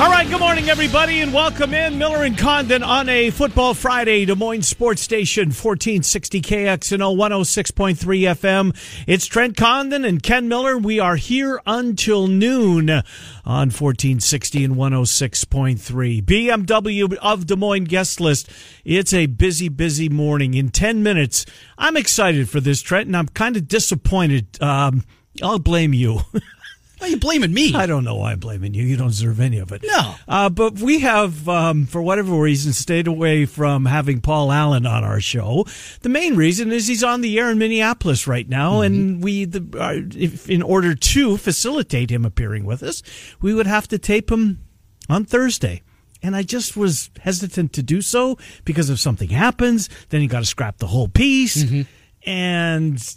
All right, good morning, everybody, and welcome in Miller and Condon on a Football Friday, Des Moines Sports Station, 1460 KXNO 106.3 FM. It's Trent Condon and Ken Miller. We are here until noon on 1460 and 106.3. BMW of Des Moines guest list. It's a busy, busy morning. In 10 minutes, I'm excited for this, Trent, and I'm kind of disappointed. Um, I'll blame you. Why are you blaming me? I don't know why I'm blaming you. You don't deserve any of it. No. Uh, but we have, um, for whatever reason, stayed away from having Paul Allen on our show. The main reason is he's on the air in Minneapolis right now, Mm-hmm. and we, the, uh, if, in order to facilitate him appearing with us, we would have to tape him on Thursday. And I just was hesitant to do so because if something happens, then you got to scrap the whole piece. Mm-hmm. And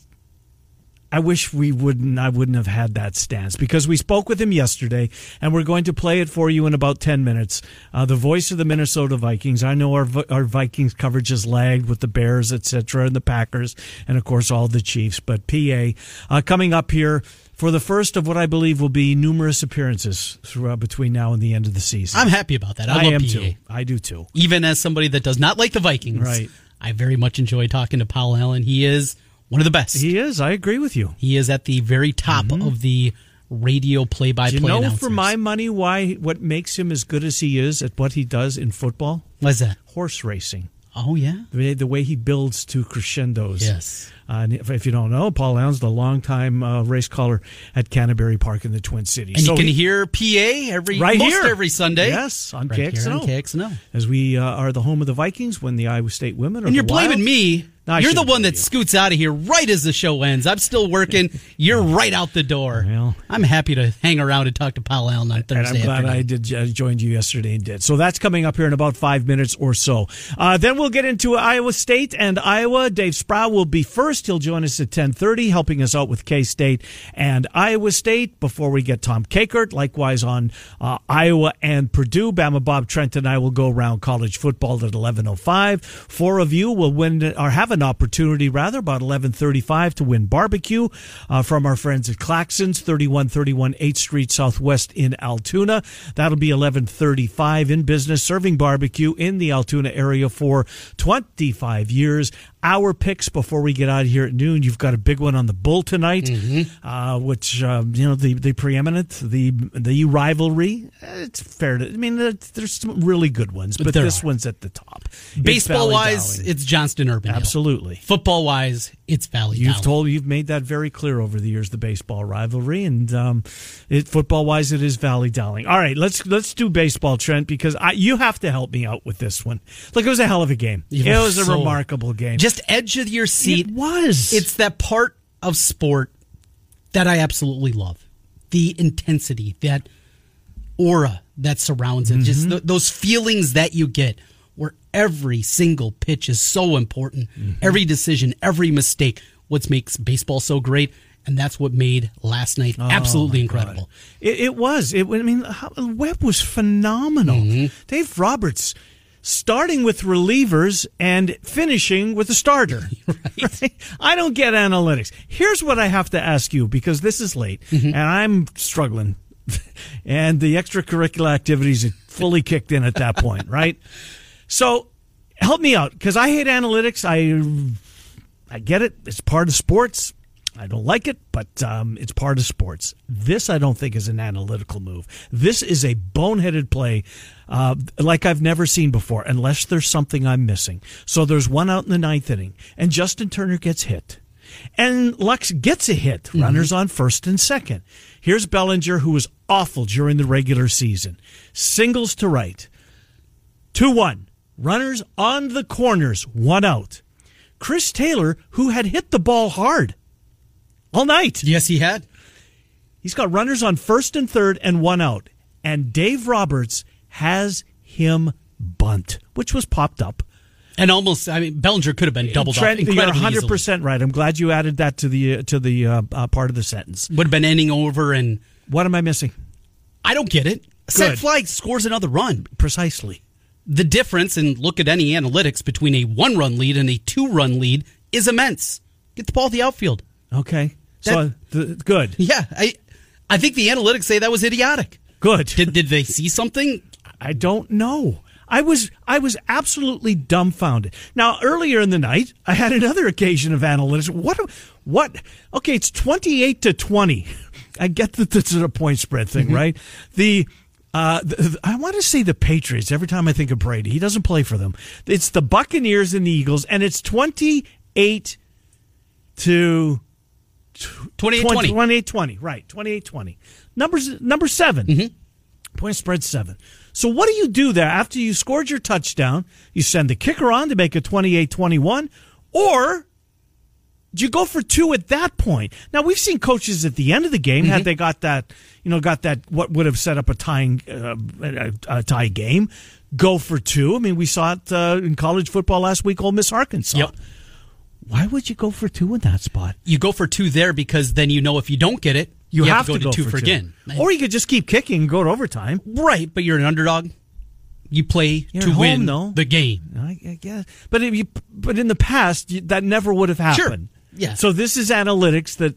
I wish we wouldn't. I wouldn't have had that stance because we spoke with him yesterday, and we're going to play it for you in about ten minutes. Uh, the voice of the Minnesota Vikings. I know our our Vikings coverage has lagged with the Bears, etc., and the Packers, and of course all the Chiefs. But PA uh, coming up here for the first of what I believe will be numerous appearances throughout between now and the end of the season. I'm happy about that. I, I love am PA. too. I do too. Even as somebody that does not like the Vikings, Right. I very much enjoy talking to Paul Allen. He is one of the best. He, is. I agree with you. He is at the very top of the radio play-by-play Do you know announcers. for my money why what makes him as good as he is at what he does in football? What's that? Horse racing. Oh yeah. The way, the way he builds to crescendos. Yes. Uh, and if, if you don't know, Paul Allen's the longtime uh, race caller at Canterbury Park in the Twin Cities. And So you can he- hear PA every right most here every Sunday. Yes, on right KXNO. on KXNO. As we uh, are the home of the Vikings when the Iowa State women are And you're Wild. blaming me. No, you're the one that you. scoots out of here right as the show ends. I'm still working. You're right out the door. Well. I'm happy to hang around and talk to Paul Allen on And Thursday I'm glad afternoon. I did uh, joined you yesterday and did. So that's coming up here in about five minutes or so. Uh, then we'll get into Iowa State and Iowa. Dave Sproul will be first. He'll join us at ten thirty, helping us out with K State and Iowa State. Before we get Tom Kakert, likewise on uh, Iowa and Purdue. Bama Bob Trent and I will go around college football at eleven oh five. Four of you will win or have an opportunity rather about eleven thirty five to win barbecue uh, from our friends at Claxons, thirty one thirty one Eighth Street Southwest in Altoona. That'll be eleven thirty five in business, serving barbecue in the Altoona area for twenty five years. Our picks before we get out of here at noon. You've got a big one on the Bull tonight, uh, which um, you know the the preeminent the the rivalry. It's fair to. I mean, there's some really good ones, but this are. one's at the top. Baseball wise, it's Johnston Urban. Absolutely. Football wise, it's Valley. You've Dowling. told you've made that very clear over the years the baseball rivalry and um, it football wise it is Valley Dowling. All right, let's let's do baseball Trent because I, you have to help me out with this one. Look, it was a hell of a game. It were was a so- remarkable game. just edge of your seat. it was. It's that part of sport that I absolutely love. The intensity, that aura that surrounds it, just th- those feelings that you get every single pitch is so important, every decision, every mistake, what makes baseball so great. And that's what made last night absolutely incredible. It, it was. It. I mean, how, Webb was phenomenal. Mm-hmm. Dave Roberts, starting with relievers and finishing with a starter. Right. I don't get analytics. Here's what I have to ask you because this is late Mm-hmm. and I'm struggling, and the extracurricular activities are fully kicked in at that point. Right. So help me out because I hate analytics. I I get it. It's part of sports. I don't like it, but um, it's part of sports. This I don't think is an analytical move. This is a boneheaded play, uh, like I've never seen before, unless there's something I'm missing. So there's one out in the ninth inning, and Justin Turner gets hit. And Lux gets a hit, runners on first and second. Here's Bellinger, who was awful during the regular season. Singles to right. 2 1. Runners on the corners, one out. Chris Taylor, who had hit the ball hard all night. Yes, he had. He's got runners on first and third and one out. And Dave Roberts has him bunt, which was popped up. And almost, I mean, Bellinger could have been doubled Trent, off you're incredibly 100 easily. percent right. I'm glad you added that to the uh, to the uh, uh, part of the sentence. Would have been ending over, and What am I missing? I don't get it. Set Good. flag scores another run. Precisely. The difference, and look at any analytics between a one run lead and a two run lead, is immense. Get the ball to the outfield. Okay. So th- good. Yeah, I, I think the analytics say that was idiotic. Good. Did did they see something? I don't know. I was I was absolutely dumbfounded. Now earlier in the night, I had another occasion of analytics. What what? Okay, it's twenty eight to twenty. I get that this is a point spread thing, mm-hmm. right? The uh, the, I want to say the Patriots. Every time I think of Brady, he doesn't play for them. It's the Buccaneers and the Eagles, and it's twenty eight to 28 20. 28 20. Right. 28 20. Numbers, number 7 Point spread seven. So what do you do there after you scored your touchdown? You send the kicker on to make it 28 21, or you go for two at that point? Now we've seen coaches at the end of the game had they got that, you know, got that what would have set up a tying uh, a, a tie game, go for two. I mean, we saw it uh, in college football last week. Ole Miss Arkansas. Yep. Why would you go for two in that spot? You go for two there because then you know if you don't get it, You, have, to go to two for again. or you could just keep kicking and go to overtime. right, but you're an underdog. You play You're to home, win though. the game. I, I guess, but if you, but in the past you, that never would have Sure. Yeah. So this is analytics that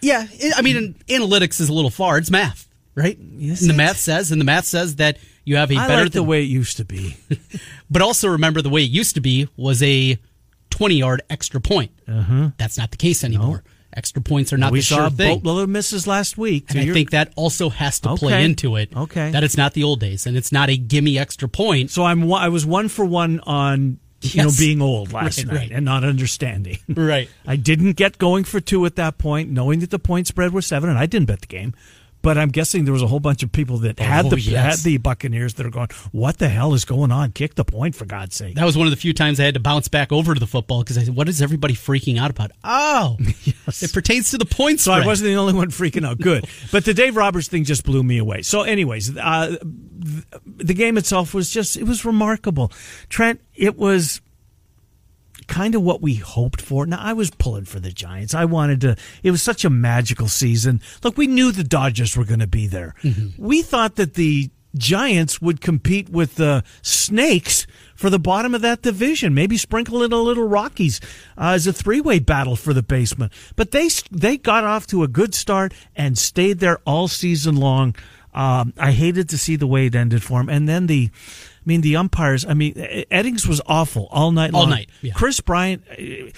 Yeah, I mean, an- analytics is a little far. It's math, right? Yes, and the math says, and the math says that you have a I better like the way it used to be. But also remember the way it used to be was a 20 yard extra point. Uh-huh. That's not the case anymore. Extra points are not we the saw sure thing. boatload of misses last week. and I think that also has to play into it. Okay. That it's not the old days and it's not a gimme extra point. so. I'm I was one for one on you know being old last Right, night right. and not understanding. Right. I didn't get going for two at that point, knowing that the point spread was seven, and I didn't bet the game. But I'm guessing there was a whole bunch of people that had Oh, the yes. had the Buccaneers that are going, "What the hell is going on? Kick the point for God's sake!" That was one of the few times I had to bounce back over to the football because I said, "What is everybody freaking out about?" Oh, it pertains to the points. So I wasn't the only one freaking out. Good, but the Dave Roberts thing just blew me away. So, anyways, uh, the game itself was just it was remarkable. Trent, it was kind of what we hoped for. Now, I was pulling for the Giants. I wanted to. It was such a magical season. Look, we knew the Dodgers were going to be there. We thought that the Giants would compete with the Snakes for the bottom of that division. Maybe sprinkle in a little Rockies uh, as a three-way battle for the basement. But they they got off to a good start and stayed there all season long. Um, I hated to see the way it ended for them, and then the. I mean, the umpires. I mean, Eddings was awful all night All long. night, yeah. Kris Bryant, uh,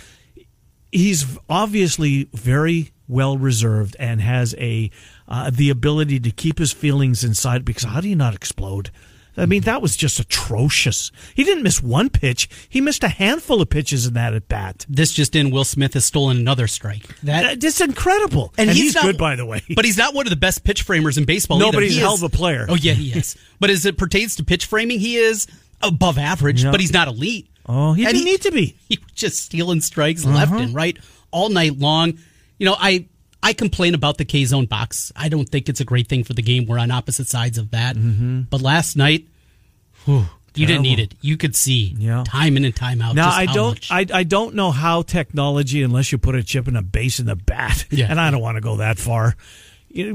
he's obviously very well reserved and has a uh, the ability to keep his feelings inside. Because how do you not explode? I mean, that was just atrocious. He didn't miss one pitch. He missed a handful of pitches in that at bat. This just in: Will Smith has stolen another strike. That, That's incredible. And, he's he's, not- good, by the way. but he's not one of the best pitch framers in baseball. No, either. but he's He a hell of a player. Oh yeah, he is. but as it pertains to pitch framing, he is above average. Yeah. But he's not elite. oh, he And didn't need to be. He was just stealing strikes left uh-huh. and right all night long. You know, I I complain about the K zone box. I don't think it's a great thing for the game. We're on opposite sides of that. Mm-hmm. But last night, whew, you didn't need it. You could see Yeah. time in and time out. Now I don't I, I don't know how technology unless you put a chip in a base in the bat. Yeah. And I don't want to go that far.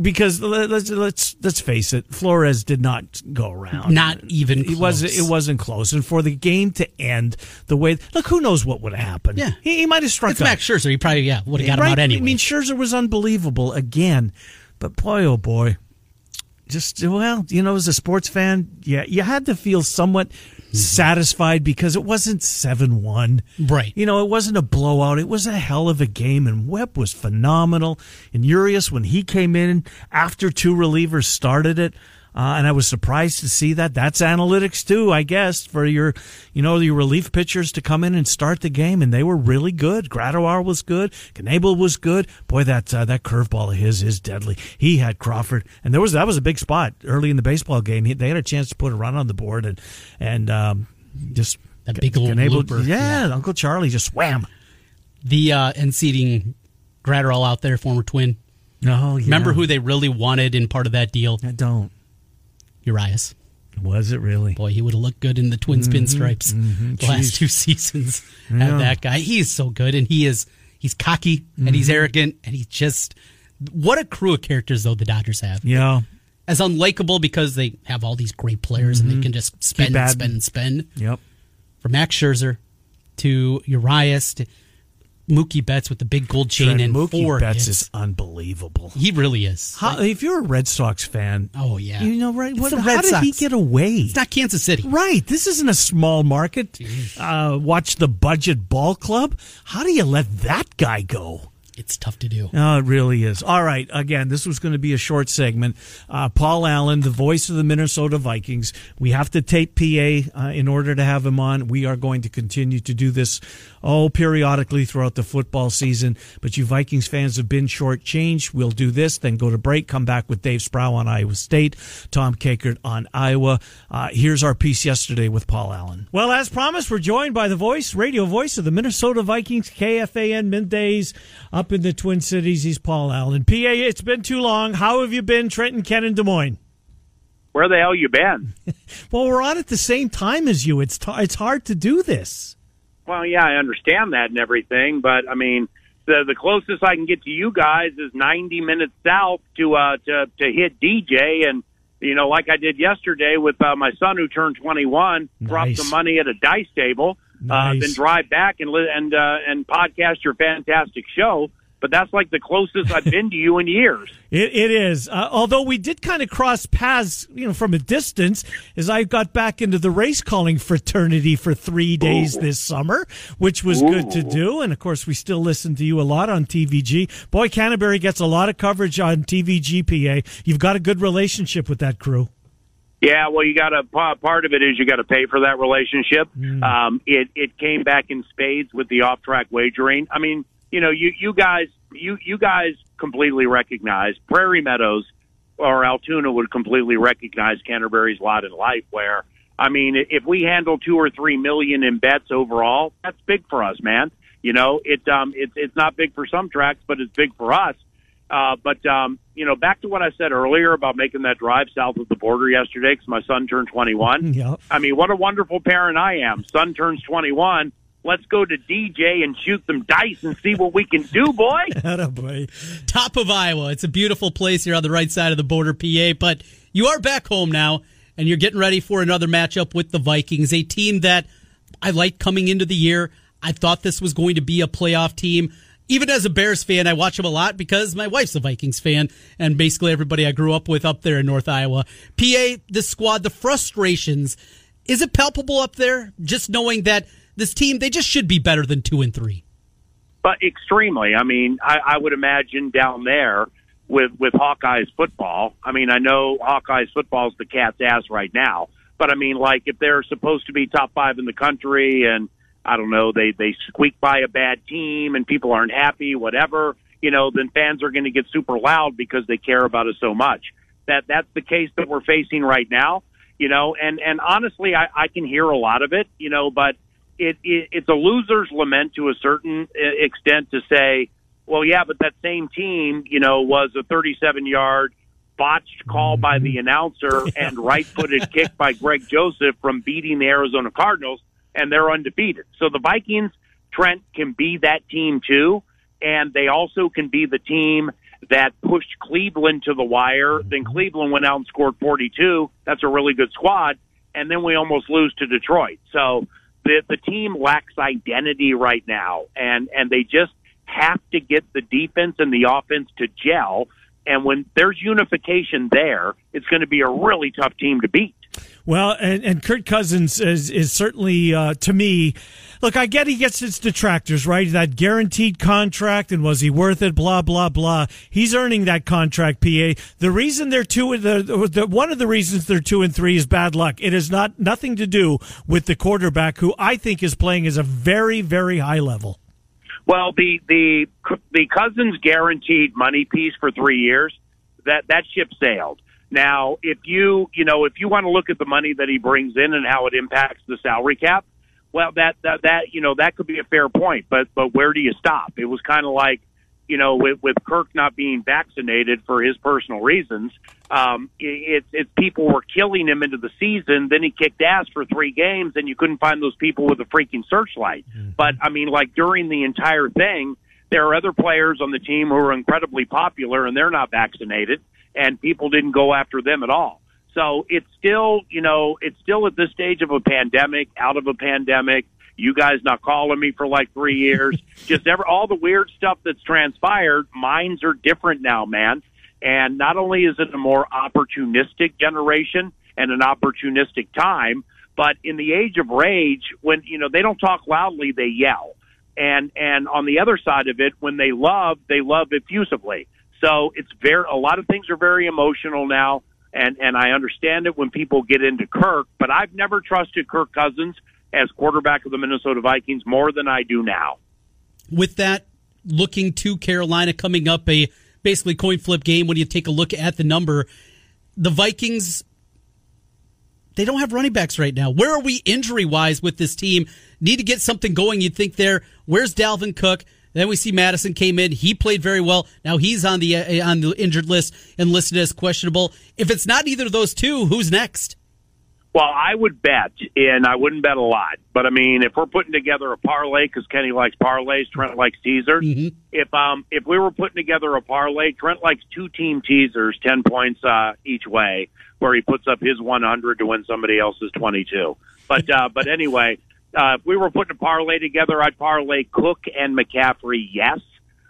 Because let- let's let's let's face it, Flores did not go around. Not even It was it wasn't close. And for the game to end the way look, who knows what would have happened? Yeah. He, he might have struck it's out. Max Scherzer. He probably yeah would have got him Right? out anyway. I mean, Scherzer was unbelievable again, but boy, oh boy, just well, you know, as a sports fan, yeah, you had to feel somewhat Mm-hmm. satisfied because it wasn't seven one, Right. You know, it wasn't a blowout. It was a hell of a game, and Webb was phenomenal. And Urias, when he came in after two relievers started it. Uh, and I was surprised to see that. That's analytics too, I guess, for your, you know, your relief pitchers to come in and start the game, and they were really good. Graterol was good. Knebel was good. Boy, that uh, that curveball of his is deadly. He had Crawford, and there was that was a big spot early in the baseball game. He, they had a chance to put a run on the board, and and um, just That big little Knebel- looper. Yeah, Uncle Charlie just wham. the uh, and seating Graterol out there, former twin. No, yeah. Remember who they really wanted in part of that deal? I don't. Urias. Was it really? Boy, he would have looked good in the Twins Mm-hmm. pinstripes the last two seasons. Had that guy, he is so good, and he is he's cocky and Mm-hmm. he's arrogant, and he's just what a crew of characters though the Dodgers have. Yeah. As unlikable because they have all these great players and they can just spend and spend and spend. Yep. From Max Scherzer to Urias to Mookie Betts with the big gold chain and Mookie four Betts hits. is unbelievable. He really is. How, if you're a Red Sox fan, Oh, yeah. you know right. What, how Red did he get away? It's not Kansas City. Right. This isn't a small market. Uh, watch the budget ball club. How do you let that guy go? It's tough to do. Oh, it really is. All right. Again, this was going to be a short segment. Uh, Paul Allen, the voice of the Minnesota Vikings. We have to tape PA uh, in order to have him on. We are going to continue to do this, oh, periodically throughout the football season. But you Vikings fans have been shortchanged. We'll do this, then go to break, come back with Dave Sproul on Iowa State, Tom Kakert on Iowa. Uh, here's our piece yesterday with Paul Allen. Well, as promised, we're joined by the voice, radio voice of the Minnesota Vikings, KFAN middays up in the Twin Cities. He's Paul Allen. PA, it's been too long. How have you been, Trenton, Ken, and Des Moines? Where the hell you been? Well, we're on at the same time as you. It's t- it's hard to do this. Well, yeah, I understand that and everything, but I mean, the the closest I can get to you guys is 90 minutes south to uh to to hit DJ and you know, like I did yesterday with uh, my son who turned 21, drop some money at a dice table, uh, then drive back and and uh, and podcast your fantastic show. But that's like the closest I've been to you in years. It, it is. Uh, although we did kind of cross paths, you know, from a distance as I got back into the race calling fraternity for three days this summer, which was good to do. And of course, we still listen to you a lot on TVG. Boy, Canterbury gets a lot of coverage on TVGPA. You've got a good relationship with that crew. Yeah, well, you got to part of it is you got to pay for that relationship. Um, it it came back in spades with the off track wagering. I mean, you know, you you guys you you guys completely recognize Prairie Meadows or Altoona would completely recognize Canterbury's lot in life. Where I mean, if we handle two or three million in bets overall, that's big for us, man. You know, it um it's it's not big for some tracks, but it's big for us. Uh, but um, you know, back to what I said earlier about making that drive south of the border yesterday because my son turned 21. Yeah. I mean, what a wonderful parent I am. Son turns 21. Let's go to DJ and shoot some dice and see what we can do, boy. Attaboy. top of Iowa. It's a beautiful place here on the right side of the border, PA. But you are back home now, and you're getting ready for another matchup with the Vikings, a team that I liked coming into the year. I thought this was going to be a playoff team. Even as a Bears fan, I watch them a lot because my wife's a Vikings fan, and basically everybody I grew up with up there in North Iowa. PA, this squad, the frustrations, is it palpable up there? Just knowing that this team, they just should be better than two and three. but extremely. I mean, I, I would imagine down there with with Hawkeyes football. I mean, I know Hawkeyes football is the cat's ass right now, but I mean, like if they're supposed to be top five in the country, and I don't know, they they squeak by a bad team, and people aren't happy, whatever, you know, then fans are going to get super loud because they care about us so much. That that's the case that we're facing right now. You know, and and honestly, I, I can hear a lot of it. You know, but it, it it's a loser's lament to a certain uh, extent to say, well, yeah, but that same team, you know, was a 37 yard botched call by the announcer and right footed kick by Greg Joseph from beating the Arizona Cardinals, and they're undefeated. So the Vikings, Trent, can be that team too, and they also can be the team that pushed Cleveland to the wire. Then Cleveland went out and scored 42. That's a really good squad. And then we almost lose to Detroit. So the the team lacks identity right now, and and they just have to get the defense and the offense to gel. And when there's unification there, it's going to be a really tough team to beat. Well, and, and Kirk Cousins is, is certainly, uh, to me, look, I get he gets his detractors, right? That guaranteed contract, and was he worth it? Blah, blah, blah. He's earning that contract, PA. The reason they're two, the, the, one of the reasons they're two and three is bad luck. It has not, nothing to do with the quarterback, who I think is playing as a very, very high level. Well, the the the Cousins guaranteed money piece for three years that that ship sailed. Now, if you you know if you want to look at the money that he brings in and how it impacts the salary cap, well, that that that you know that could be a fair point. But but where do you stop? It was kind of like you know, with, with Kirk not being vaccinated for his personal reasons, um, it's it's people were killing him into the season. Then he kicked ass for three games, and you couldn't find those people with a freaking searchlight. Mm-hmm. But I mean, like during the entire thing, there are other players on the team who are incredibly popular, and they're not vaccinated, and people didn't go after them at all. So it's still, you know, it's still at this stage of a pandemic, out of a pandemic you guys not calling me for like three years, just ever all the weird stuff that's transpired. Minds are different now, man. And not only is it a more opportunistic generation and an opportunistic time, but in the age of rage, when you know they don't talk loudly, they yell. And and on the other side of it, when they love, they love effusively. So it's very a lot of things are very emotional now and and I understand it when people get into Kirk, but I've never trusted Kirk Cousins as quarterback of the Minnesota Vikings more than I do now. With that, looking to Carolina coming up, a basically coin flip game when you take a look at the number, the Vikings. They don't have running backs right now. Where are we injury wise with this team? Need to get something going. You'd think there. Where's Dalvin Cook? Then we see Mattison came in. He played very well. Now he's on the uh, on the injured list and listed as questionable. If it's not either of those two, who's next? Well, I would bet, and I wouldn't bet a lot, but I mean, if we're putting together a parlay, because Kenny likes parlays, Trent likes teasers. Mm-hmm. If um if we were putting together a parlay, Trent likes two team teasers, ten points uh, each way, where he puts up his one hundred to win somebody else's twenty two. But uh, but anyway, uh, if we were putting a parlay together, I'd parlay Cook and McCaffrey. Yes,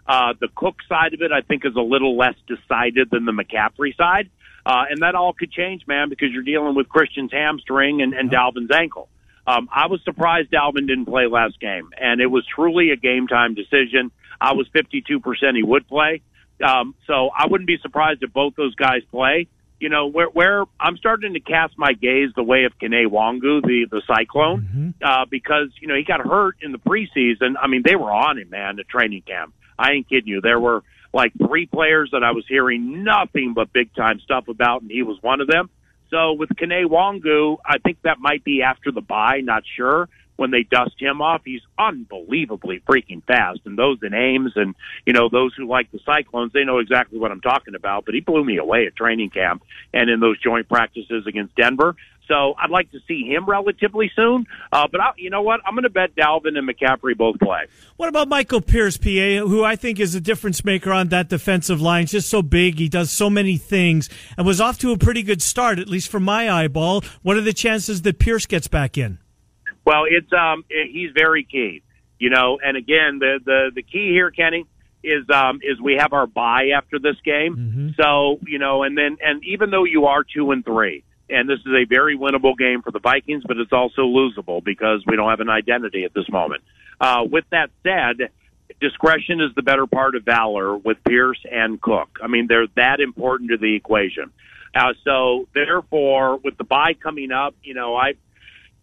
uh, the Cook side of it, I think, is a little less decided than the McCaffrey side. Uh, and that all could change, man, because you're dealing with Christian's hamstring and, and Dalvin's ankle. Um, I was surprised Dalvin didn't play last game, and it was truly a game time decision. I was 52% he would play. Um, so I wouldn't be surprised if both those guys play. You know, where, where I'm starting to cast my gaze the way of Kene Nwangwu, the, the Cyclone, mm-hmm. uh, because, you know, he got hurt in the preseason. I mean, they were on him, man, at training camp. I ain't kidding you. There were like three players that I was hearing nothing but big time stuff about, and he was one of them. So with Kene Nwangwu, I think that might be after the bye, not sure. When they dust him off, he's unbelievably freaking fast. And those in Ames and, you know, those who like the Cyclones, they know exactly what I'm talking about. But he blew me away at training camp and in those joint practices against Denver. So I'd like to see him relatively soon. Uh, but I, you know what? I'm going to bet Dalvin and McCaffrey both play. What about Michael Pierce, PA, who I think is a difference maker on that defensive line? Just so big, he does so many things, and was off to a pretty good start, at least from my eyeball. What are the chances that Pierce gets back in? Well, it's um, he's very key. You know, and again, the the the key here, Kenny, is um is we have our bye after this game. Mm-hmm. So you know, and then and even though you are two and three and this is a very winnable game for the Vikings, but it's also losable because we don't have an identity at this moment. Uh, with that said, discretion is the better part of valor with Pierce and Cook. I mean, they're that important to the equation. Uh, so therefore, with the bye coming up, you know, I,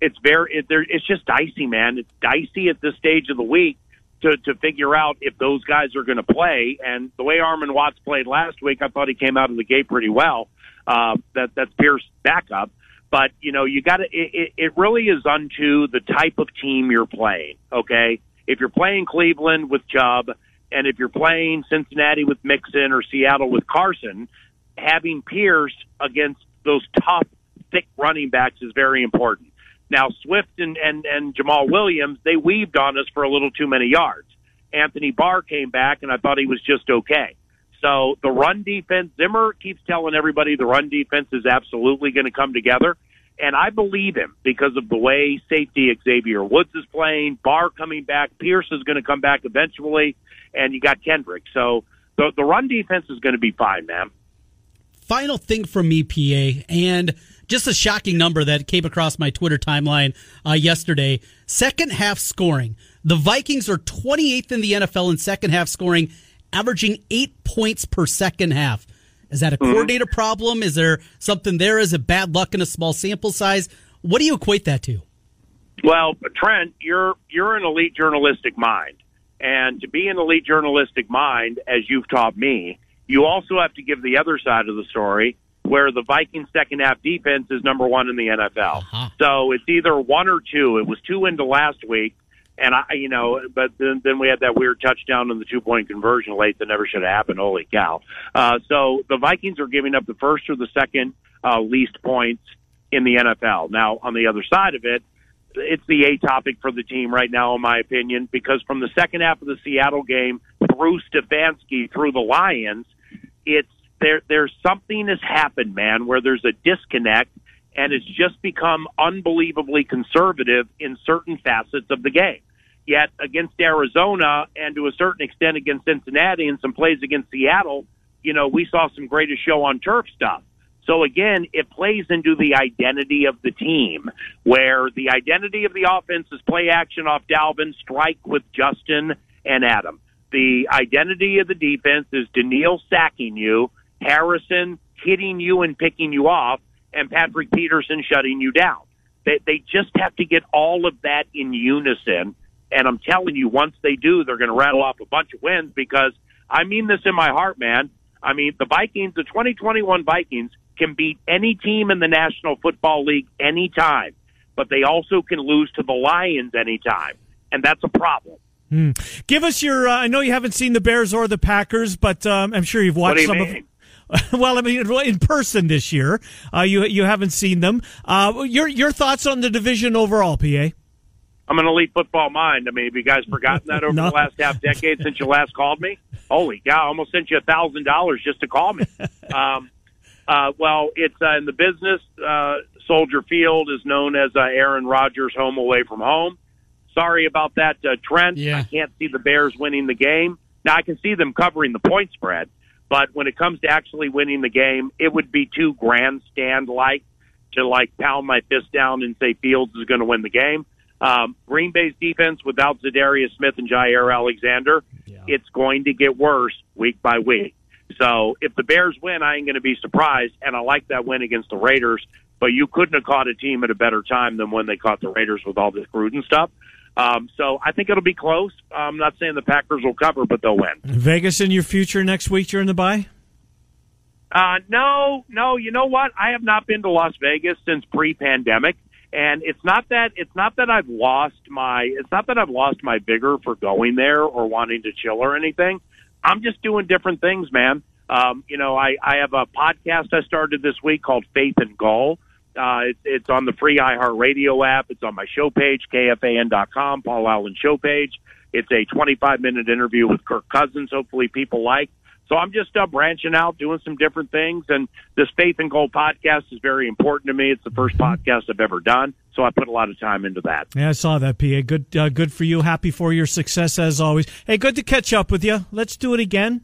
it's very, it, it's just dicey, man. It's dicey at this stage of the week to to figure out if those guys are going to play. And the way Armon Watts played last week, I thought he came out of the gate pretty well. Uh, that that's Pierce backup. But you know, you got to. It, it really is unto the type of team you're playing. Okay, if you're playing Cleveland with Chubb, and if you're playing Cincinnati with Mixon or Seattle with Carson, having Pierce against those tough, thick running backs is very important. Now, Swift and, and, and Jamaal Williams, they weaved on us for a little too many yards. Anthony Barr came back, and I thought he was just okay. So the run defense, Zimmer keeps telling everybody the run defense is absolutely going to come together. And I believe him because of the way safety Xavier Woods is playing, Barr coming back, Pierce is going to come back eventually, and you got Kendrick. So the, the run defense is going to be fine, man. Final thing from me, PA, and just a shocking number that came across my Twitter timeline uh, yesterday. Second half scoring. The Vikings are 28th in the NFL in second half scoring averaging eight points per second half. Is that a mm-hmm. coordinator mm-hmm. problem? Is there something there? Is it bad luck in a small sample size? What do you equate that to? Well, Trent, you're you're an elite journalistic mind, and to be an elite journalistic mind, as you've taught me, you also have to give the other side of the story, where the Vikings second half defense is number one in the NFL. Uh-huh. So it's either one or two. It was two into last week And I, you know, but then, then we had that weird touchdown and the two point conversion late that never should have happened. Holy cow! Uh, so the Vikings are giving up the first or the second uh, least points in the NFL. Now, on the other side of it, it's the A topic for the team right now, in my opinion, because from the second half of the Seattle game through Stefanski through the Lions, it's there. There's something has happened, man, where there's a disconnect, and it's just become unbelievably conservative in certain facets of the game. Yet against Arizona and to a certain extent against Cincinnati and some plays against Seattle, you know, we saw some greatest show on turf stuff. So again, it plays into the identity of the team, where the identity of the offense is play action off Dalvin, strike with Justin and Adam. The identity of the defense is Danielle sacking you, Harrison hitting you and picking you off, and Patrick Peterson shutting you down. They, they just have to get all of that in unison. And I'm telling you, once they do, they're going to rattle off a bunch of wins because I mean this in my heart, man. I mean, the Vikings, the 2021 Vikings can beat any team in the National Football League anytime, but they also can lose to the Lions anytime. And that's a problem. Hmm. Give us your. Uh, I know you haven't seen the Bears or the Packers, but um, I'm sure you've watched some mean? of. well, I mean, in person this year, uh, you you haven't seen them. Uh, your your thoughts on the division overall, PA? I'm an elite football mind. I mean, have you guys forgotten that over No. the last half decade since you last called me? Holy cow! I almost sent you a thousand dollars just to call me. Um, uh, well, it's uh, in the business. Uh, Soldier Field is known as uh, Aaron Rodgers' home away from home. Sorry about that, uh, Trent. Yeah. I can't see the Bears winning the game. Now I can see them covering the point spread, but when it comes to actually winning the game, it would be too grandstand like to like pound my fist down and say Fields is going to win the game. Um, Green Bay's defense without Za'Darius Smith and Jaire Alexander, it's going to get worse week by week. So if the Bears win, I ain't going to be surprised, and I like that win against the Raiders. But you couldn't have caught a team at a better time than when they caught the Raiders with all this Gruden stuff. Um, so I think it'll be close. I'm not saying the Packers will cover, but they'll win. Vegas in your future next week during the bye? Uh, no, no. You know what? I have not been to Las Vegas since pre-pandemic, and it's not that it's not that I've lost my it's not that I've lost my vigor for going there or wanting to chill or anything. I'm just doing different things, man. Um, you know, I I have a podcast I started this week called Faith and Goal. Uh, it's, it's on the free iHeartRadio app. It's on my show page, kfan.com, Paul Allen show page. It's a 25 minute interview with Kirk Cousins. Hopefully people like. So I'm just uh, branching out, doing some different things. And this Faith and Goal podcast is very important to me. It's the first podcast I've ever done. So I put a lot of time into that. Yeah, I saw that, PA. Good, uh, good for you. Happy for your success as always. Hey, good to catch up with you. Let's do it again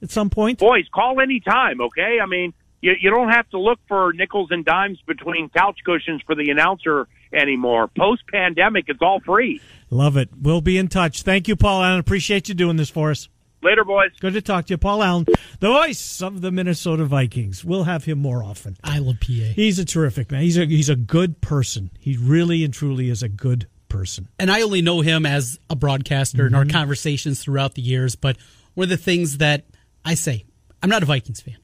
at some point. Boys, call any time, okay? I mean, you, you don't have to look for nickels and dimes between couch cushions for the announcer anymore. Post pandemic, it's all free. Love it. We'll be in touch. Thank you, Paul Allen. Appreciate you doing this for us. Later, boys. Good to talk to you, Paul Allen, the voice of the Minnesota Vikings. We'll have him more often. I love PA. He's a terrific man. He's a he's a good person. He really and truly is a good person. and I only know him as a broadcaster in our Mm-hmm. conversations throughout the years, but one of the things that I say, I'm not a Vikings fan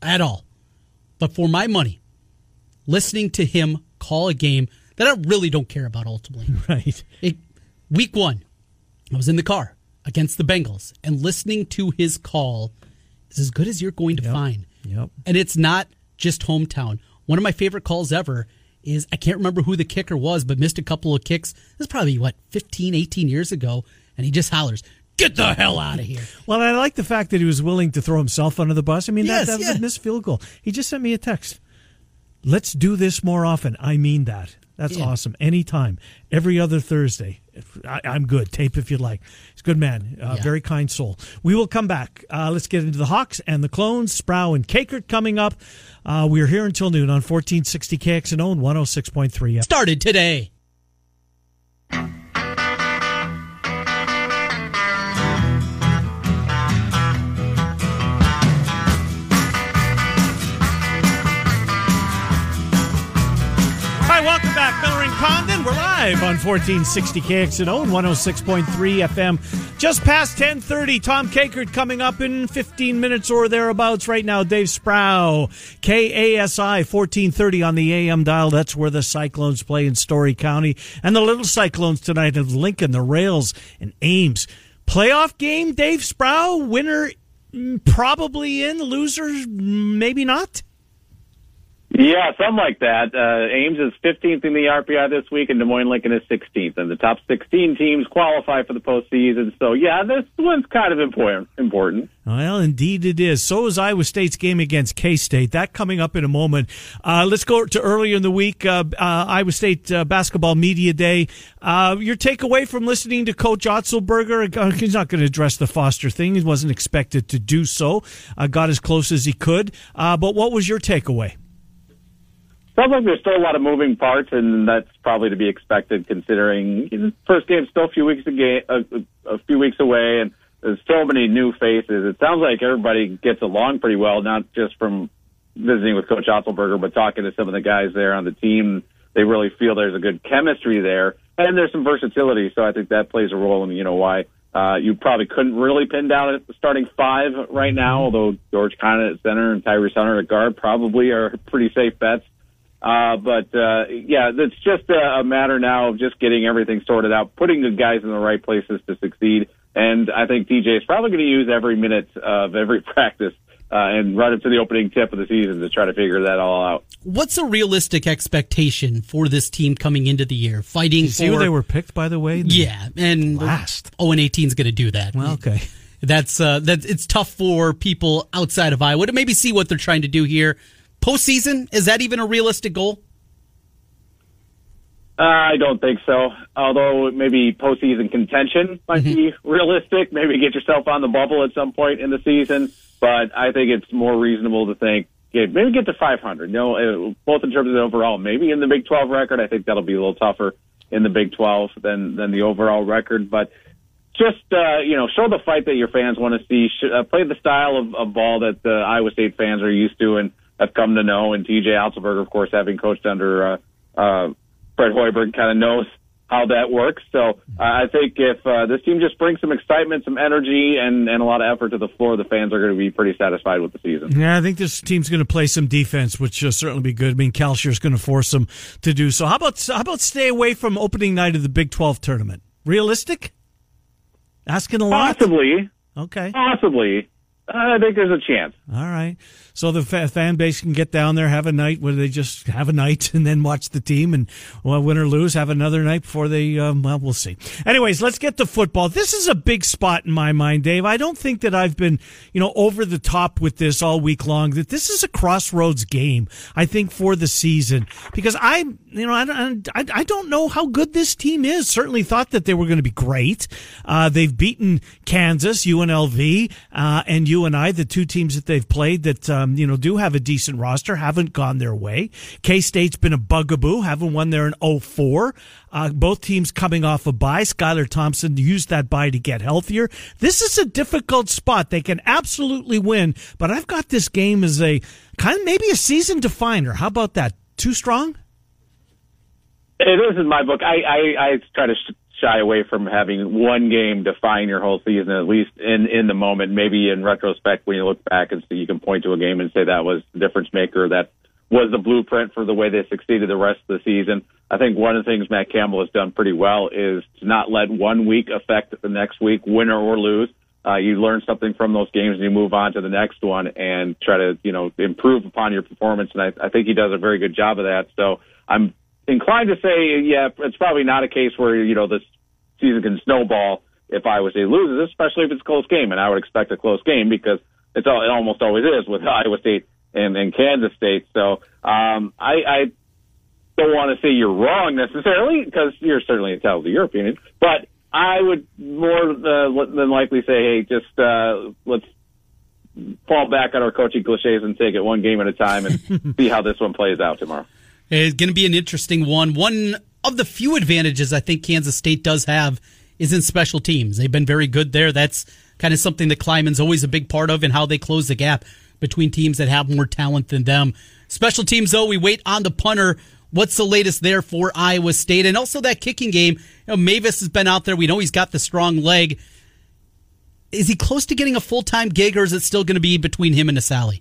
at all. But for my money, listening to him call a game that I really don't care about ultimately. Right. It, week one, I was in the car against the Bengals, and listening to his call is as good as you're going to find. Yep. And it's not just hometown. One of my favorite calls ever is I can't remember who the kicker was, but missed a couple of kicks. This is probably, what, 15, 18 years ago. And he just hollers, Get the hell out of here. Well, I like the fact that he was willing to throw himself under the bus. I mean, Yes, that, that was a missed field goal. He just sent me a text. Let's do this more often. I mean that. That's Yeah. awesome. Anytime, every other Thursday. I, I'm good. Tape if you'd like. He's a good man. Uh, Yeah. Very kind soul. We will come back. Uh, let's get into the Hawks and the Clones. Sproul and Kakert coming up. Uh, we're here until noon on 1460 KXNO and 106.3 Started today. Back, Miller and Condon. We're live on 1460 KXNO and 106.3 FM. Just past 10:30, Tom Kakert coming up in 15 minutes or thereabouts right now. Dave Sproul, KASI 1430 on the AM dial. That's where the Cyclones play in Story County. And the Little Cyclones tonight of Lincoln, the Rails and Ames. Playoff game, Dave Sproul, winner mm, probably in, losers maybe not. Yeah, something like that. Uh, Ames is 15th in the RPI this week, and Des Moines Lincoln is 16th. And the top 16 teams qualify for the postseason. So, yeah, this one's kind of important. Well, indeed it is. So is Iowa State's game against K State. That coming up in a moment. Uh, let's go to earlier in the week. Uh, uh, Iowa State uh, basketball media day. Uh, your takeaway from listening to Coach Otzelberger? He's not going to address the Foster thing. He wasn't expected to do so. got as close as he could. but what was your takeaway? Sounds like there's still a lot of moving parts, and that's probably to be expected considering first game's still a few weeks a, a, a few weeks away, and there's so many new faces. It sounds like everybody gets along pretty well, not just from visiting with Coach Otzelberger, but talking to some of the guys there on the team. They really feel there's a good chemistry there, and there's some versatility. So I think that plays a role in you know why uh, you probably couldn't really pin down the starting five right now, although George Conn at center and Tyrese Hunter at guard probably are pretty safe bets. Uh, but uh, yeah, it's just a, a matter now of just getting everything sorted out, putting the guys in the right places to succeed. And I think TJ is probably going to use every minute of every practice uh, and run into the opening tip of the season to try to figure that all out. What's a realistic expectation for this team coming into the year? Fighting see for where they were picked, by the way. Yeah, and last. Oh, and 18 is going to do that. Well, okay. That's uh, that. It's tough for people outside of Iowa to maybe see what they're trying to do here. Postseason, is that even a realistic goal? Uh, I don't think so. Although maybe postseason contention might mm-hmm. be realistic. Maybe get yourself on the bubble at some point in the season. But I think it's more reasonable to think yeah, maybe get to 500. You know, uh, both in terms of the overall. Maybe in the Big 12 record, I think that'll be a little tougher in the Big 12 than than the overall record. But just uh, you know, show the fight that your fans want to see. Uh, play the style of, of ball that the Iowa State fans are used to, and have come to know. And TJ Otzelberger, of course, having coached under uh, uh, Fred Hoiberg, kind of knows how that works. So uh, I think if uh, this team just brings some excitement, some energy, and, and a lot of effort to the floor, the fans are going to be pretty satisfied with the season. Yeah, I think this team's going to play some defense, which will certainly be good. I mean, is going to force them to do so. How about how about stay away from opening night of the Big Twelve tournament? Realistic? Asking a lot. Possibly. Okay. Possibly. I think there's a chance. All right. So the fan base can get down there, have a night where they just have a night and then watch the team and well, win or lose, have another night before they, um, well, we'll see. Anyways, let's get to football. This is a big spot in my mind, Dave. I don't think that I've been, you know, over the top with this all week long, that this is a crossroads game, I think, for the season because I, you know, I don't, I, I don't know how good this team is. Certainly thought that they were going to be great. Uh, they've beaten Kansas, UNLV, uh, and UNI, the two teams that they've played that, um, you know, do have a decent roster, haven't gone their way. K State's been a bugaboo, haven't won there in 04. Uh, both teams coming off a bye. Skylar Thompson used that bye to get healthier. This is a difficult spot. They can absolutely win, but I've got this game as a kind of maybe a season definer. How about that? Too strong? It is in my book. I, I, I try to shy away from having one game define your whole season, at least in, in the moment. Maybe in retrospect, when you look back and see, you can point to a game and say that was the difference maker, that was the blueprint for the way they succeeded the rest of the season. I think one of the things Matt Campbell has done pretty well is to not let one week affect the next week, winner or lose. Uh, you learn something from those games and you move on to the next one and try to, you know, improve upon your performance. And I, I think he does a very good job of that. So I'm inclined to say, yeah, it's probably not a case where, you know, this season can snowball if Iowa State loses, especially if it's a close game. And I would expect a close game because it's all, it almost always is with Iowa State and, and Kansas State. So um, I, I don't want to say you're wrong necessarily because you're certainly entitled to your opinion, but I would more uh, than likely say, hey, just uh, let's fall back on our coaching cliches and take it one game at a time and see how this one plays out tomorrow. It's going to be an interesting one. One of the few advantages I think Kansas State does have is in special teams. They've been very good there. That's kind of something that Klieman's always a big part of and how they close the gap between teams that have more talent than them. Special teams, though, we wait on the punter. What's the latest there for Iowa State? And also that kicking game. You know, Mevis has been out there. We know he's got the strong leg. is he close to getting a full time gig, or is it still going to be between him and Assalley?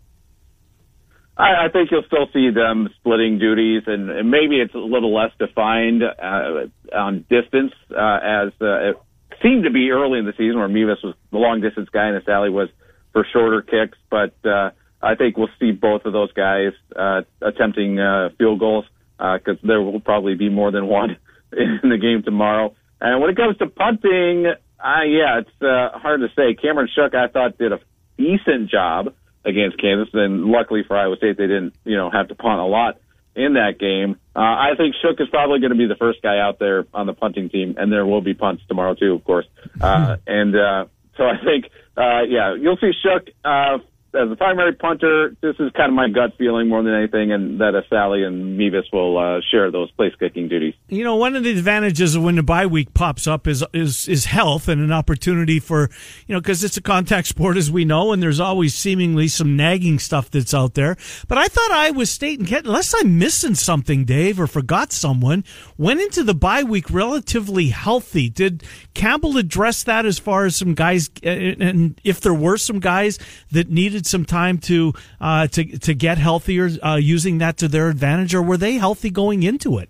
I, I think you'll still see them splitting duties, and, and maybe it's a little less defined uh, on distance uh, as uh, it seemed to be early in the season, where Mevis was the long distance guy and Assalley was for shorter kicks. But uh, I think we'll see both of those guys uh, attempting uh, field goals because uh, there will probably be more than one in the game tomorrow. And when it comes to punting, uh, yeah, it's uh, hard to say. Cameron Shook, I thought, did a decent job against Kansas, and luckily for Iowa State, they didn't, you know, have to punt a lot in that game. Uh, I think Shook is probably going to be the first guy out there on the punting team, and there will be punts tomorrow too, of course. Uh, and uh, so I think, uh, yeah, you'll see Shook uh, as the primary punter, this is kind of my gut feeling more than anything, and that Assalley and Mevis will uh, share those place kicking duties. You know, one of the advantages of when the bye week pops up is is is health and an opportunity for you know because it's a contact sport as we know, and there's always seemingly some nagging stuff that's out there. But I thought Iowa State and Kent, unless I'm missing something, Dave, or forgot someone, went into the bye week relatively healthy. Did Campbell address that as far as some guys, and if there were some guys that needed needed some time to uh, to to get healthier, uh, using that to their advantage, or were they healthy going into it?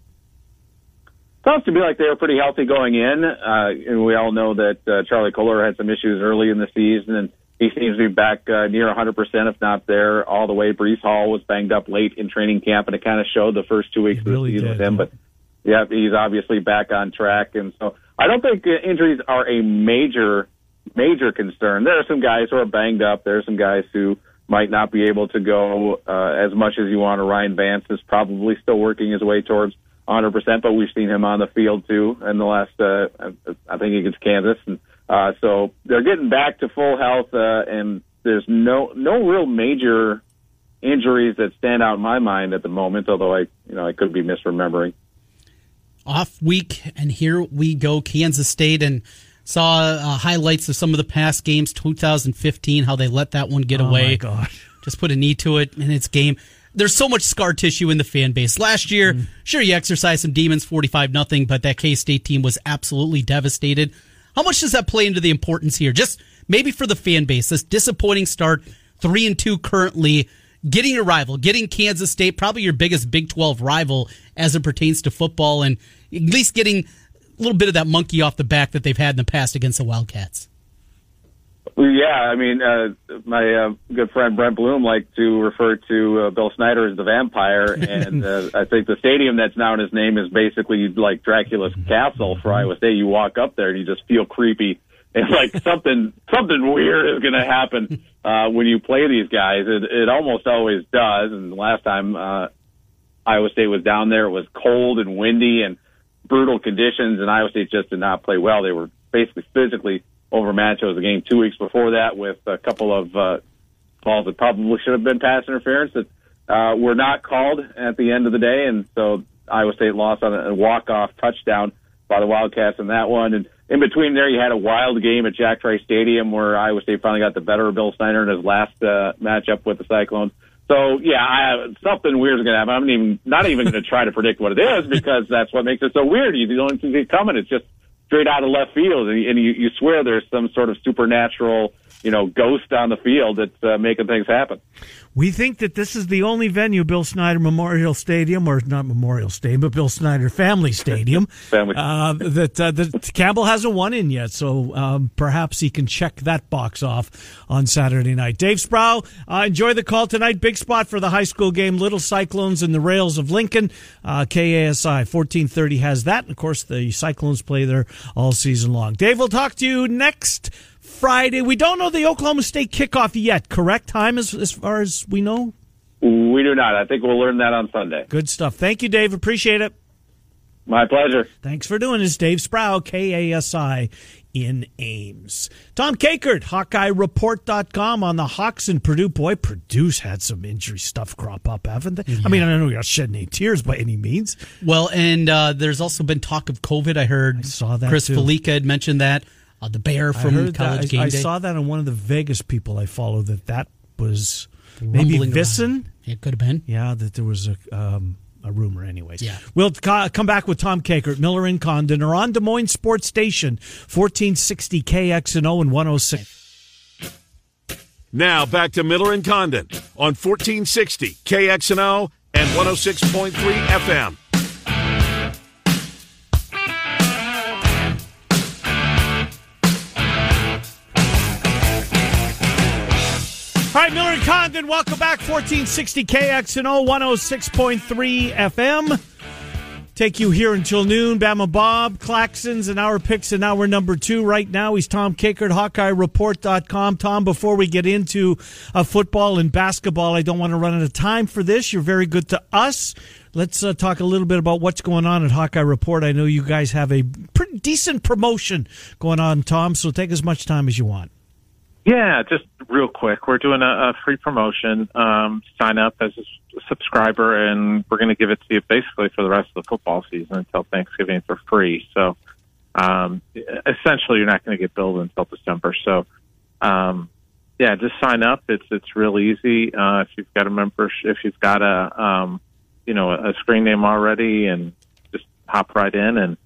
Sounds to me like they were pretty healthy going in. Uh, and we all know that uh, Charlie Kolar had some issues early in the season, and he seems to be back uh, near 100%, if not there, all the way. Breece Hall was banged up late in training camp, and it kind of showed the first two weeks of the season did, with him. But yeah, he's obviously back on track, and so I don't think uh, injuries are a major major concern. There are some guys who are banged up. There are some guys who might not be able to go uh, as much as you want. Ryan Vance is probably still working his way towards 100%, but we've seen him on the field too in the last, uh, I think against Kansas. And, uh, so they're getting back to full health, uh, and there's no, no real major injuries that stand out in my mind at the moment, although I, you know, I could be misremembering. Off week, and here we go, Kansas State, and Saw uh, highlights of some of the past games, 2015, how they let that one get away. oh away. My God. Just put a knee to it in its game. There's so much scar tissue in the fan base. Last year, mm. sure, you exercised some demons, 45 nothing, but that K State team was absolutely devastated. How much does that play into the importance here? Just maybe for the fan base, this disappointing start, three and two currently, getting a rival, getting Kansas State, probably your biggest Big 12 rival as it pertains to football, and at least getting little bit of that monkey off the back that they've had in the past against the Wildcats. Yeah, I mean, uh, my uh, good friend Brent Bloom liked to refer to uh, Bill Snyder as the vampire, and uh, I think the stadium that's now in his name is basically like Dracula's castle for Iowa State. You walk up there and you just feel creepy, and like something something weird is going to happen uh, when you play these guys. It, it almost always does. And last time uh, Iowa State was down there, it was cold and windy, and brutal conditions, and Iowa State just did not play well. They were basically physically overmatched. It was a game two weeks before that with a couple of uh, calls that probably should have been pass interference that uh, were not called at the end of the day, and so Iowa State lost on a walk-off touchdown by the Wildcats in that one. And in between there, you had a wild game at Jack Trice Stadium where Iowa State finally got the better of Bill Snyder in his last uh, matchup with the Cyclones. So yeah, I, something weird is going to happen. I'm even not even going to try to predict what it is because that's what makes it so weird. You don't see it coming. It's just straight out of left field, and, and you, you swear there's some sort of supernatural, you know, ghost on the field that's uh, making things happen. We think that this is the only venue, Bill Snyder Memorial Stadium, or not Memorial Stadium, but Bill Snyder Family Stadium, Family. Uh, that, uh, that Campbell hasn't won in yet. So um, perhaps he can check that box off on Saturday night. Dave Sproul, uh, enjoy the call tonight. Big spot for the high school game. Little Cyclones and the Rails of Lincoln. Uh, KASI 1430 has that. And of course, the Cyclones play there all season long. Dave, we'll talk to you next Friday. We don't know the Oklahoma State kickoff yet, correct time as, as far as we know? We do not. I think we'll learn that on Sunday. Good stuff. Thank you, Dave. Appreciate it. My pleasure. Thanks for doing this, Dave Sproul, KASI in Ames. Tom Kakert, HawkeyeReport.com on the Hawks and Purdue. Boy, Purdue's had some injury stuff crop up, haven't they? Yeah. I mean, I don't know you're not shedding any tears by any means. Well, and uh, there's also been talk of COVID. I heard I saw that Chris too. Felica had mentioned that. Uh, the bear from college that. game I, I day. saw that on one of the Vegas people I follow that that was maybe Vissen. It could have been. Yeah, that there was a um, a rumor, anyways. Yeah. We'll ca- come back with Tom Kakert, Miller and Condon, or on Des Moines Sports Station, 1460 KXNO and 106. Now back to Miller and Condon on 1460 KXNO and 106.3 FM. All right, Miller and Condon, welcome back. 1460 KXNO 106.3 FM. Take you here until noon. Bama Bob, Claxons, and our picks in hour number two. Right now, he's Tom Kakert, HawkeyeReport.com. Tom, before we get into uh, football and basketball, I don't want to run out of time for this. You're very good to us. Let's uh, talk a little bit about what's going on at Hawkeye Report. I know you guys have a pretty decent promotion going on, Tom, so take as much time as you want. Yeah, just real quick. We're doing a, a free promotion. Um, sign up as a subscriber, and we're going to give it to you basically for the rest of the football season until Thanksgiving for free. So, um, essentially, you're not going to get billed until December. So, um, yeah, just sign up. It's it's real easy. Uh, if you've got a membership, if you've got a um, you know a screen name already, and just hop right in and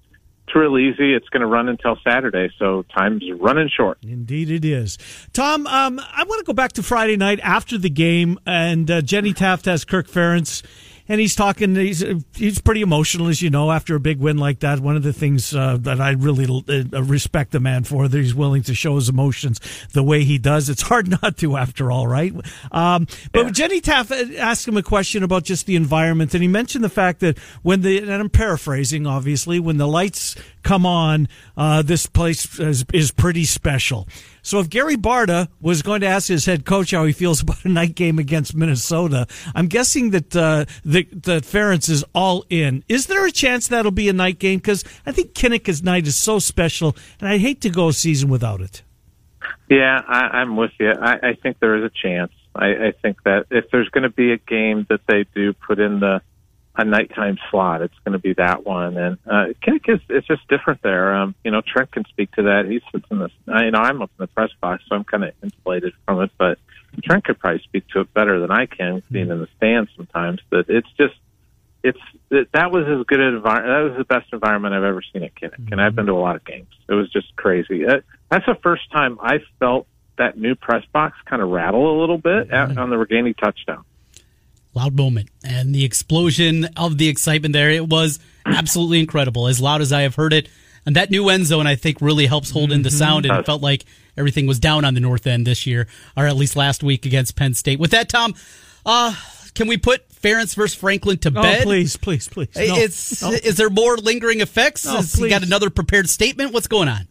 it's real easy. It's going to run until Saturday, so time's running short. Indeed, it is. Tom, um, I want to go back to Friday night after the game, and uh, Jenny Taft has Kirk Ferentz and he's talking. He's he's pretty emotional, as you know, after a big win like that. One of the things uh, that I really uh, respect the man for that he's willing to show his emotions the way he does. It's hard not to, after all, right? Um, but yeah. Jenny Taft asked him a question about just the environment, and he mentioned the fact that when the and I'm paraphrasing, obviously, when the lights come on, uh, this place is, is pretty special. So if Gary Barta was going to ask his head coach how he feels about a night game against Minnesota, I'm guessing that uh, the, the Ferentz is all in. Is there a chance that'll be a night game? Because I think Kinnick's night is so special, and I hate to go a season without it. Yeah, I, I'm with you. I, I think there is a chance. I, I think that if there's going to be a game that they do put in the a nighttime slot. It's going to be that one, and uh, Kinnick is it's just different there. Um, you know, Trent can speak to that. He sits in the, you know, I'm up in the press box, so I'm kind of insulated from it. But Trent could probably speak to it better than I can, being in the stands sometimes. But it's just, it's it, that was as good an environment. That was the best environment I've ever seen at Kinnick, mm-hmm. and I've been to a lot of games. It was just crazy. Uh, that's the first time I felt that new press box kind of rattle a little bit at, on the Ragaini touchdown loud moment and the explosion of the excitement there. It was absolutely incredible, as loud as I have heard it. And that new end zone, I think, really helps hold in the mm-hmm. sound. And it felt like everything was down on the north end this year, or at least last week against Penn State. With that, Tom, uh, can we put Ferentz versus Franklin to oh, bed? please, please, please. No, it's no. is there more lingering effects? No, Has he got another prepared statement? What's going on?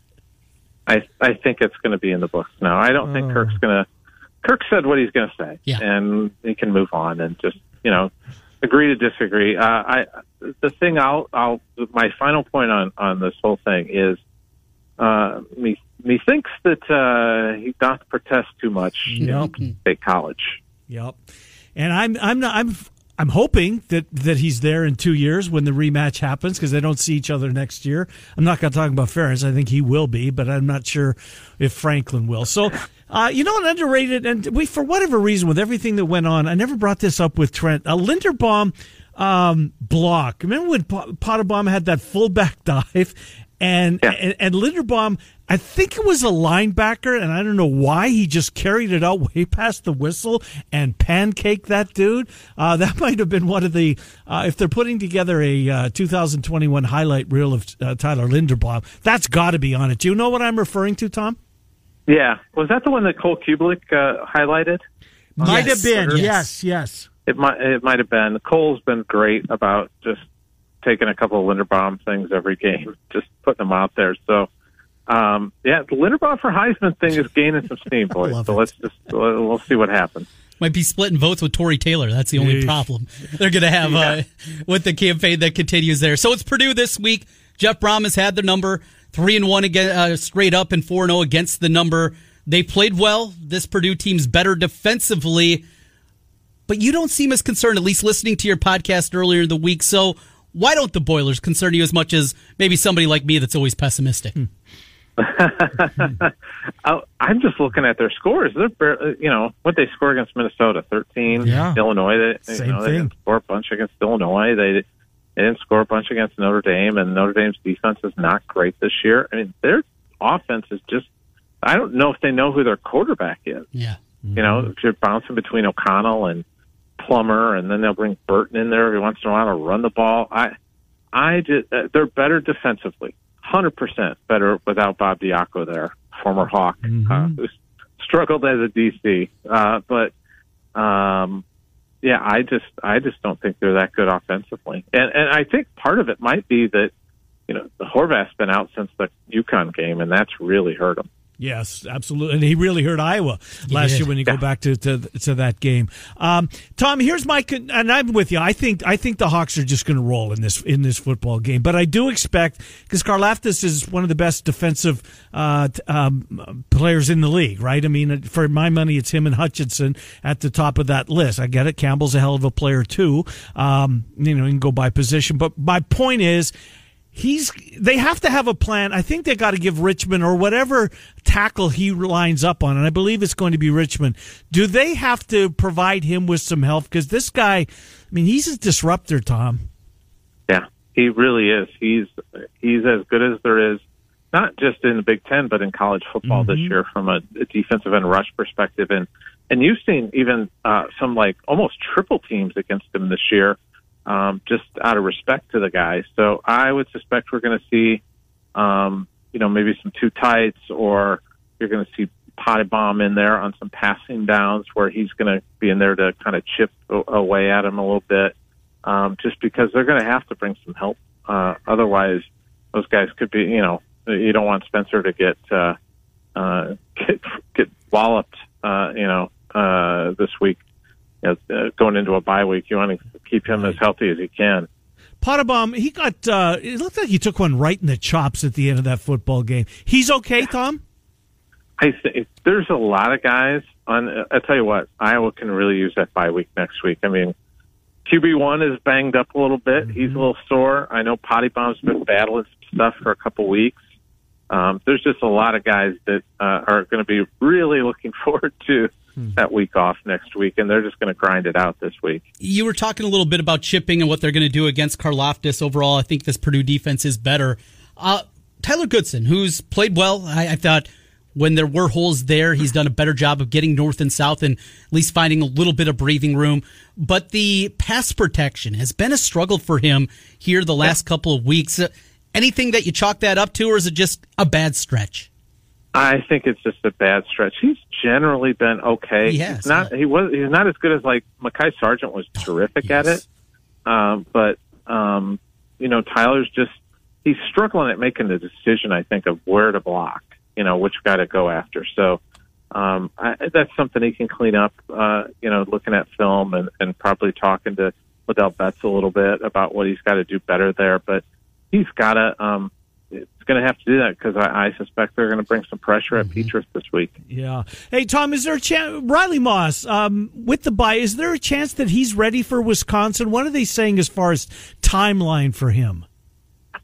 I I think it's going to be in the books now. I don't oh. think Kirk's going to Kirk said what he's going to say, yeah. and he can move on and just you know agree to disagree. Uh, I the thing I'll I'll my final point on on this whole thing is uh, me me thinks that uh, he doth protest too much yep. in state college. Yep, and I'm I'm not I'm I'm hoping that, that he's there in two years when the rematch happens because they don't see each other next year. I'm not going to talk about Ferentz. I think he will be, but I'm not sure if Franklin will. So uh, you know, an underrated, and we, for whatever reason, with everything that went on, I never brought this up with Trent. A Linderbaum um, block. Remember when Pottebaum had that fullback dive? And, yeah. and, and Linderbaum, I think it was a linebacker, and I don't know why he just carried it out way past the whistle and pancaked that dude. Uh, that might have been one of the uh, if they're putting together a uh, 2021 highlight reel of uh, Tyler Linderbaum, that's got to be on it. Do you know what I'm referring to, Tom? Yeah, was that the one that Cole Cubelic uh, highlighted? Might yes. have been. Yes, yes. It might. It might have been. Cole's been great about just taking a couple of Linderbaum things every game, just putting them out there. So, um, yeah, the Linderbaum for Heisman thing is gaining some steam, boys. so it. let's just we'll see what happens. Might be splitting votes with Tory Taylor. That's the only problem they're going to have yeah. uh, with the campaign that continues there. So it's Purdue this week. Jeff Brohm has had the number three and one again, uh, straight up, and four and zero oh against the number. They played well. This Purdue team's better defensively, but you don't seem as concerned. At least listening to your podcast earlier in the week. So why don't the Boilers concern you as much as maybe somebody like me that's always pessimistic? Hmm. I'm just looking at their scores. They're, you know, what they score against Minnesota, 13. Yeah. Illinois, they, Same you know, thing. they didn't score a bunch against Illinois. They they didn't score a bunch against Notre Dame, and Notre Dame's defense is not great this year. I mean, their offense is just. I don't know if they know who their quarterback is. Yeah. You know, if you're bouncing between O'Connell and Plummer, and then they'll bring Burton in there every once in a while to run the ball. I, I just uh, they're better defensively, hundred percent better without Bob Diaco there, former Hawk, uh, who struggled as a DC. Uh, but um, yeah, I just I just don't think they're that good offensively, and and I think part of it might be that you know Horvath's been out since the UConn game, and that's really hurt him. Yes, absolutely, and he really hurt Iowa last year when you go back to, to to that game. Um, Tom, here's my con- and I'm with you. I think I think the Hawks are just going to roll in this in this football game, but I do expect because Karlaftis is one of the best defensive uh, t- um, players in the league, right? I mean, for my money, it's him and Hutchinson at the top of that list. I get it. Campbell's a hell of a player too. Um, you know, you can go by position, but my point is he's they have to have a plan. I think they got to give Richman or whatever tackle he lines up on, and I believe it's going to be Richman. Do they have to provide him with some help? Because this guy, I mean, he's a disruptor, Tom. Yeah, he really is. He's he's as good as there is, not just in the Big Ten, but in college football this year from a, a defensive and rush perspective. And and you've seen even uh, some like almost triple teams against him this year, um, just out of respect to the guy. So I would suspect we're going to see, um, you know, maybe some two tights, or you're going to see Pottebaum in there on some passing downs where he's going to be in there to kind of chip away at him a little bit um, just because they're going to have to bring some help. Uh, otherwise, those guys could be, you know, you don't want Spencer to get uh, uh, get, get walloped, uh, you know, uh, this week. You know, uh, going into a bye week, you want to keep him as healthy as you can. Pottebaum, he got. Uh, it looked like he took one right in the chops at the end of that football game. He's okay, Tom. I think there's a lot of guys on. I tell you what, Iowa can really use that bye week next week. I mean, QB one is banged up a little bit. He's a little sore. I know Pottebaum's been battling some stuff for a couple weeks. Um, there's just a lot of guys that uh, are going to be really looking forward to that week off next week, and they're just going to grind it out this week. You were talking a little bit about chipping and what they're going to do against Karlaftis. Overall, I think this Purdue defense is better. Uh, Tyler Goodson, who's played well, I, I thought when there were holes there, he's done a better job of getting north and south and at least finding a little bit of breathing room. But the pass protection has been a struggle for him here the last couple of weeks. Anything that you chalk that up to, or is it just a bad stretch? I think it's just a bad stretch. He's generally been okay. He has, He's not. He was. He's not as good as like Mekhi Sargent was terrific at yes. it. Um, but um, you know, Tyler's just he's struggling at making the decision. I think of where to block. You know, which guy to go after. So um, I, that's something he can clean up. Uh, you know, looking at film and, and probably talking to Ladell Betts a little bit about what he's got to do better there. But he's got to. Um, it's going to have to do that because I, I suspect they're going to bring some pressure at Petras this week. Yeah. Hey, Tom, is there a chance? Riley Moss, um, with the bye, is there a chance that he's ready for Wisconsin? What are they saying as far as timeline for him?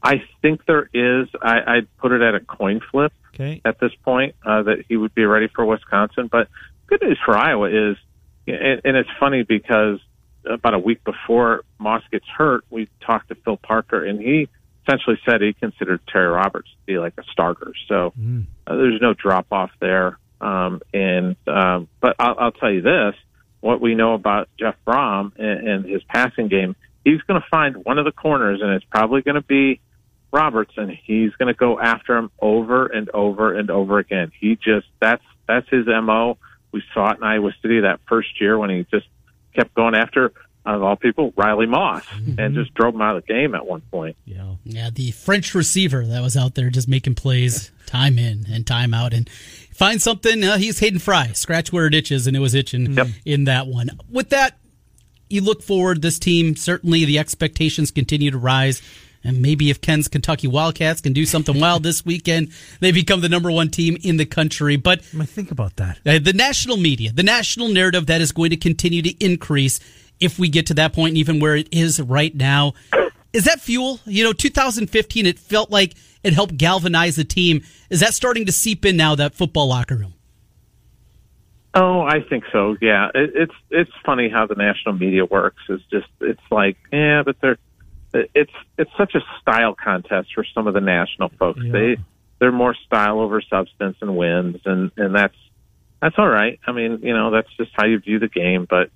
I think there is. I, I'd put it at a coin flip Okay. at this point uh, that he would be ready for Wisconsin. But good news for Iowa is, and, and it's funny because about a week before Moss gets hurt, we talked to Phil Parker, and he essentially said he considered Terry Roberts to be like a starter. So uh, there's no drop off there. Um, and um, but I'll, I'll tell you this: what we know about Jeff Brohm and, and his passing game, he's going to find one of the corners, and it's probably going to be Roberts, and he's going to go after him over and over and over again. He just that's that's his mo. We saw it in Iowa City that first year when he just kept going after of all people Riley Moss and just drove him out of the game at one point. Yeah. Yeah, the French receiver that was out there just making plays time in and time out. And find something, uh, he's Hayden Fry. Scratch where it itches, and it was itching Yep. in that one. With that, you look forward, this team, certainly the expectations continue to rise. And maybe if Ken's Kentucky Wildcats can do something wild this weekend, they become the number one team in the country. But I think about that. uh, the national media, the national narrative that is going to continue to increase if we get to that point, even where it is right now. Is that fuel? You know, 2015, it felt like it helped galvanize the team. Is that starting to seep in now, that football locker room? Oh, I think so. Yeah, it, it's it's funny how the national media works. It's just it's like yeah, but they're it's it's such a style contest for some of the national folks. Yeah. They they're more style over substance and wins, and and that's that's all right. I mean, you know, that's just how you view the game. But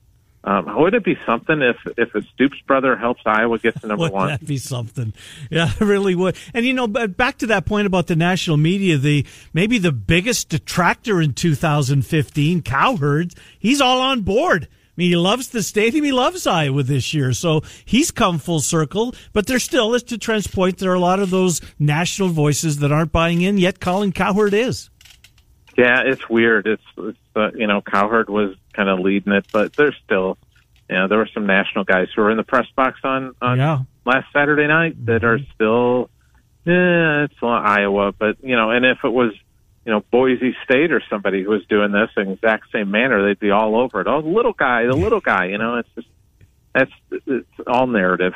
um, would it be something if if a Stoops brother helps Iowa get to number one? would one? that be something? Yeah, it really would. And you know, but back to that point about the national media, the maybe the biggest detractor in 2015, Cowherd, he's all on board. I mean, he loves the stadium. He loves Iowa this year. So he's come full circle. But there still is, to Trent's point, there are a lot of those national voices that aren't buying in, yet Colin Cowherd is. Yeah, it's weird. It's, it's uh, you know, Cowherd was kind of leading it, but there's still, you know, there were some national guys who were in the press box on on Yeah. last Saturday night that are still, yeah, it's Iowa, but you know, and if it was, you know, Boise State or somebody who was doing this in the exact same manner, they'd be all over it. Oh, the little guy, the little guy, you know, it's just that's it's all narrative.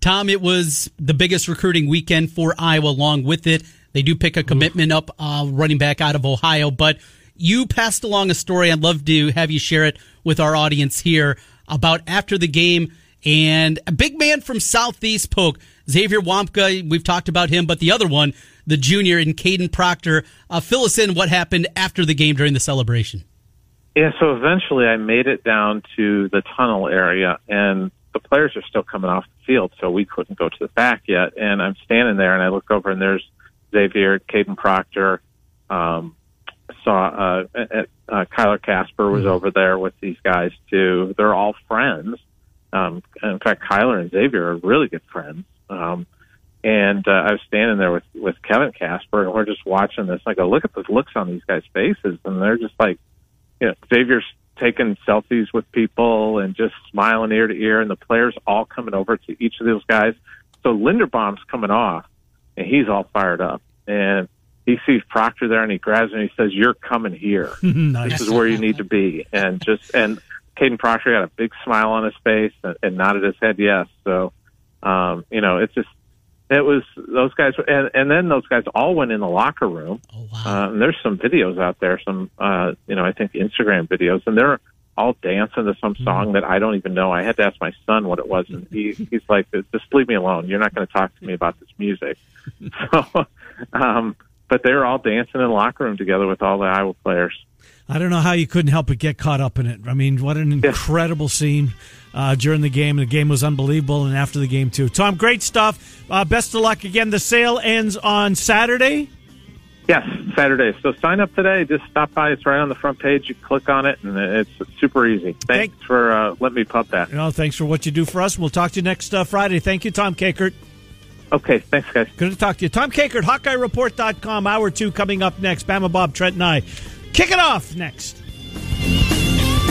Tom, it was the biggest recruiting weekend for Iowa. Along with it, they do pick a commitment up, uh, running back out of Ohio. But you passed along a story. I'd love to have you share it with our audience here about after the game. And a big man from Southeast Polk, Xavier Nwankpa. We've talked about him, but the other one, the junior in Kadyn Proctor. Uh, fill us in what happened after the game during the celebration. Yeah, so eventually I made it down to the tunnel area, and the players are still coming off the field, so we couldn't go to the back yet. And I'm standing there, and I look over, and there's Xavier, Kadyn Proctor, um, saw uh, uh, uh, Kyler Casper was over there with these guys too. They're all friends. Um, in fact, Kyler and Xavier are really good friends. Um, and uh, I was standing there with with Kevin Casper, and we're just watching this. I go, look at the looks on these guys' faces, and they're just like, you know, Xavier's taking selfies with people and just smiling ear to ear, and the players all coming over to each of those guys. So Linderbaum's coming off, and he's all fired up, and he sees Proctor there, and he grabs him and he says, "You're coming here. nice. This is where you need to be." And just and Kadyn Proctor had a big smile on his face and, and nodded his head yes. So, um, you know, it's just it was those guys, and and then those guys all went in the locker room. Oh wow! Uh, and there's some videos out there, some uh, you know, I think Instagram videos, and they're all dancing to some song that I don't even know. I had to ask my son what it was, and he he's like, "Just leave me alone. You're not going to talk to me about this music." So, um, but they were all dancing in the locker room together with all the Iowa players. I don't know how you couldn't help but get caught up in it. I mean, what an incredible scene uh, during the game. The game was unbelievable, and after the game too. Tom, great stuff. Uh, best of luck again. The sale ends on Saturday. Yes, Saturday. So sign up today. Just stop by. It's right on the front page. You click on it, and it's super easy. Thanks Thank- for uh, letting me pub that. No, thanks for what you do for us. We'll talk to you next uh, Friday. Thank you, Tom Kakert. Okay, thanks, guys. Good to talk to you. Tom Kakert, HawkeyeReport.com. Hour two coming up next. Bama Bob, Trent, and I. Kick it off next.